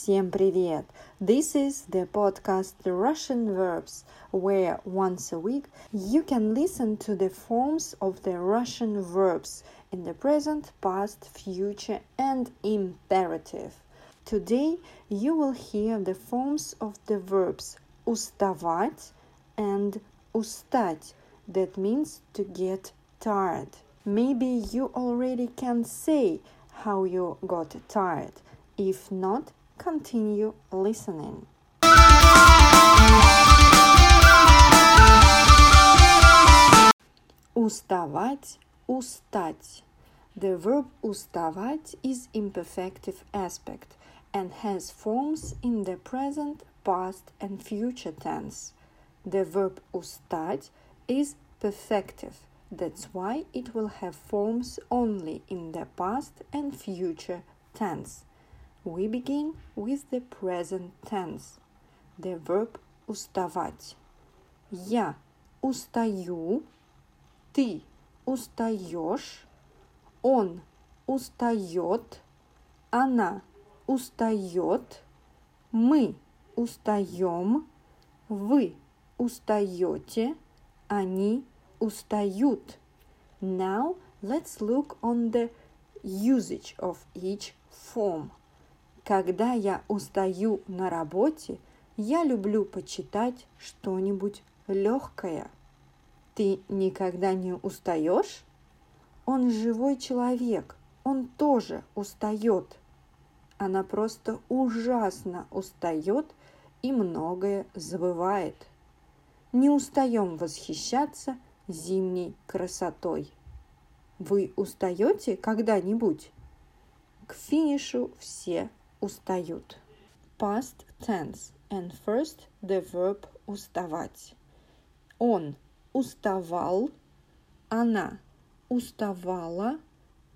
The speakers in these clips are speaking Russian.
Всем привет! This is the podcast The Russian Verbs, where once a week you can listen to the forms of the Russian verbs in the present, past, future, and imperative. Today you will hear the forms of the verbs уставать and устать, that means to get tired. Maybe you already can say how you got tired. If not, continue listening. Уставать, устать. The verb уставать is imperfective aspect and has forms in the present, past, and future tense. The verb устать is perfective. That's why it will have forms only in the past and future tense. We begin with the present tense. The verb уставать. Я устаю, ты устаешь, он устает, она устает, мы устаем, вы устаете, они устают. Now let's look on the usage of each form. Когда я устаю на работе, я люблю почитать что-нибудь легкое. Ты никогда не устаешь? Он живой человек, он тоже устает. Она просто ужасно устает и многое забывает. Не устаем восхищаться зимней красотой. Вы устаете когда-нибудь? К финишу все устают. Past tense and first the verb уставать. Он уставал, она уставала,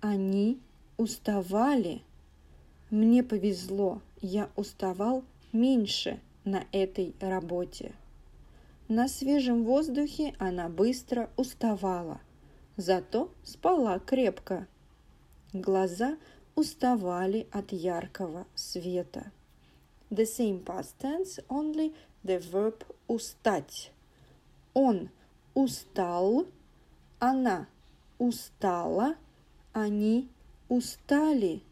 они уставали. Мне повезло, я уставал меньше на этой работе. На свежем воздухе она быстро уставала, зато спала крепко. Глаза уставали от яркого света. The same past tense, only the verb устать. Он устал, она устала, они устали.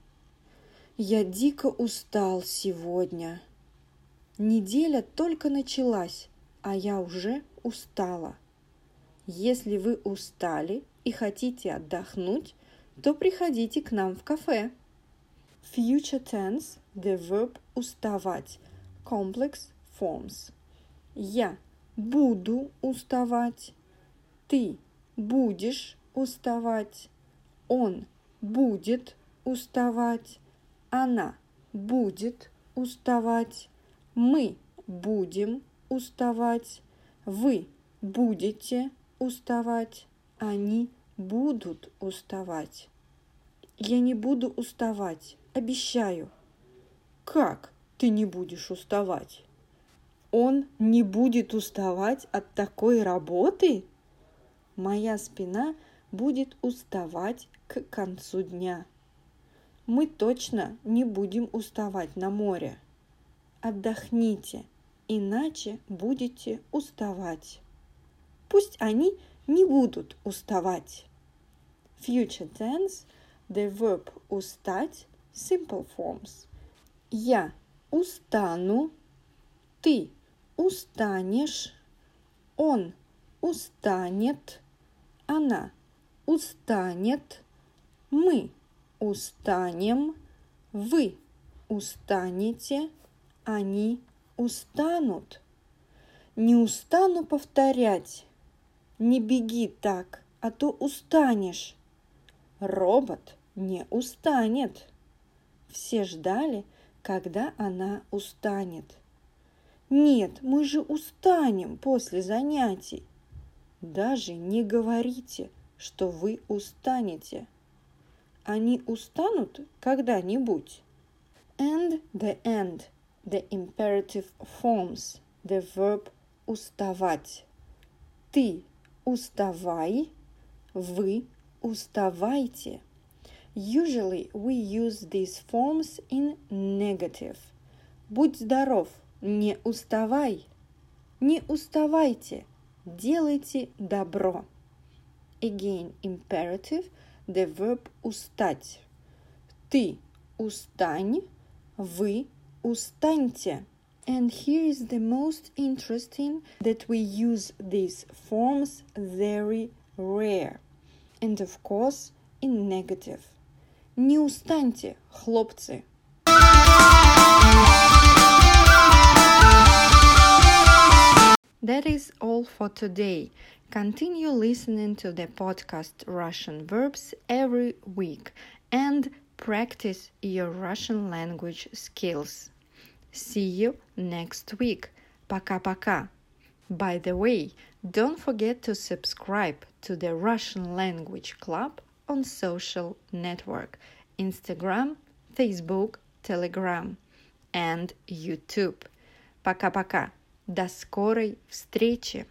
Я дико устал сегодня. Неделя только началась, а я уже устала. Если вы устали и хотите отдохнуть, то приходите к нам в кафе. Future tense, the verb уставать, complex forms. Я буду уставать, ты будешь уставать, он будет уставать, она будет уставать, мы будем уставать, вы будете уставать, они будут уставать. Я не буду уставать, обещаю. Как ты не будешь уставать? Он не будет уставать от такой работы? Моя спина будет уставать к концу дня. Мы точно не будем уставать на море. Отдохните, иначе будете уставать. Пусть они не будут уставать. Future tense, the verb устать, simple forms. Я устану, ты устанешь, он устанет, она устанет, мы устанем, вы устанете, они устанут. Не устану повторять не беги так, а то устанешь. Робот не устанет. Все ждали, когда она устанет. Нет, мы же устанем после занятий. Даже не говорите, что вы устанете. Они устанут когда-нибудь. And the end, the imperative forms, the verb уставать. Ты уставай, вы уставайте. Usually we use these forms in negative. Будь здоров, не уставай. Не уставайте, делайте добро. Again, imperative, the verb устать. Ты устань, вы устаньте. And here is the most interesting that we use these forms very rare. And of course, in negative. Не устаньте, хлопцы. That is all for today. Continue listening to the podcast Russian Verbs every week and practice your Russian language skills. See you next week. Пока-пока. By the way, don't forget to subscribe to the Russian Language Club on social network Instagram, Facebook, Telegram and YouTube. Пока-пока. До скорой встречи!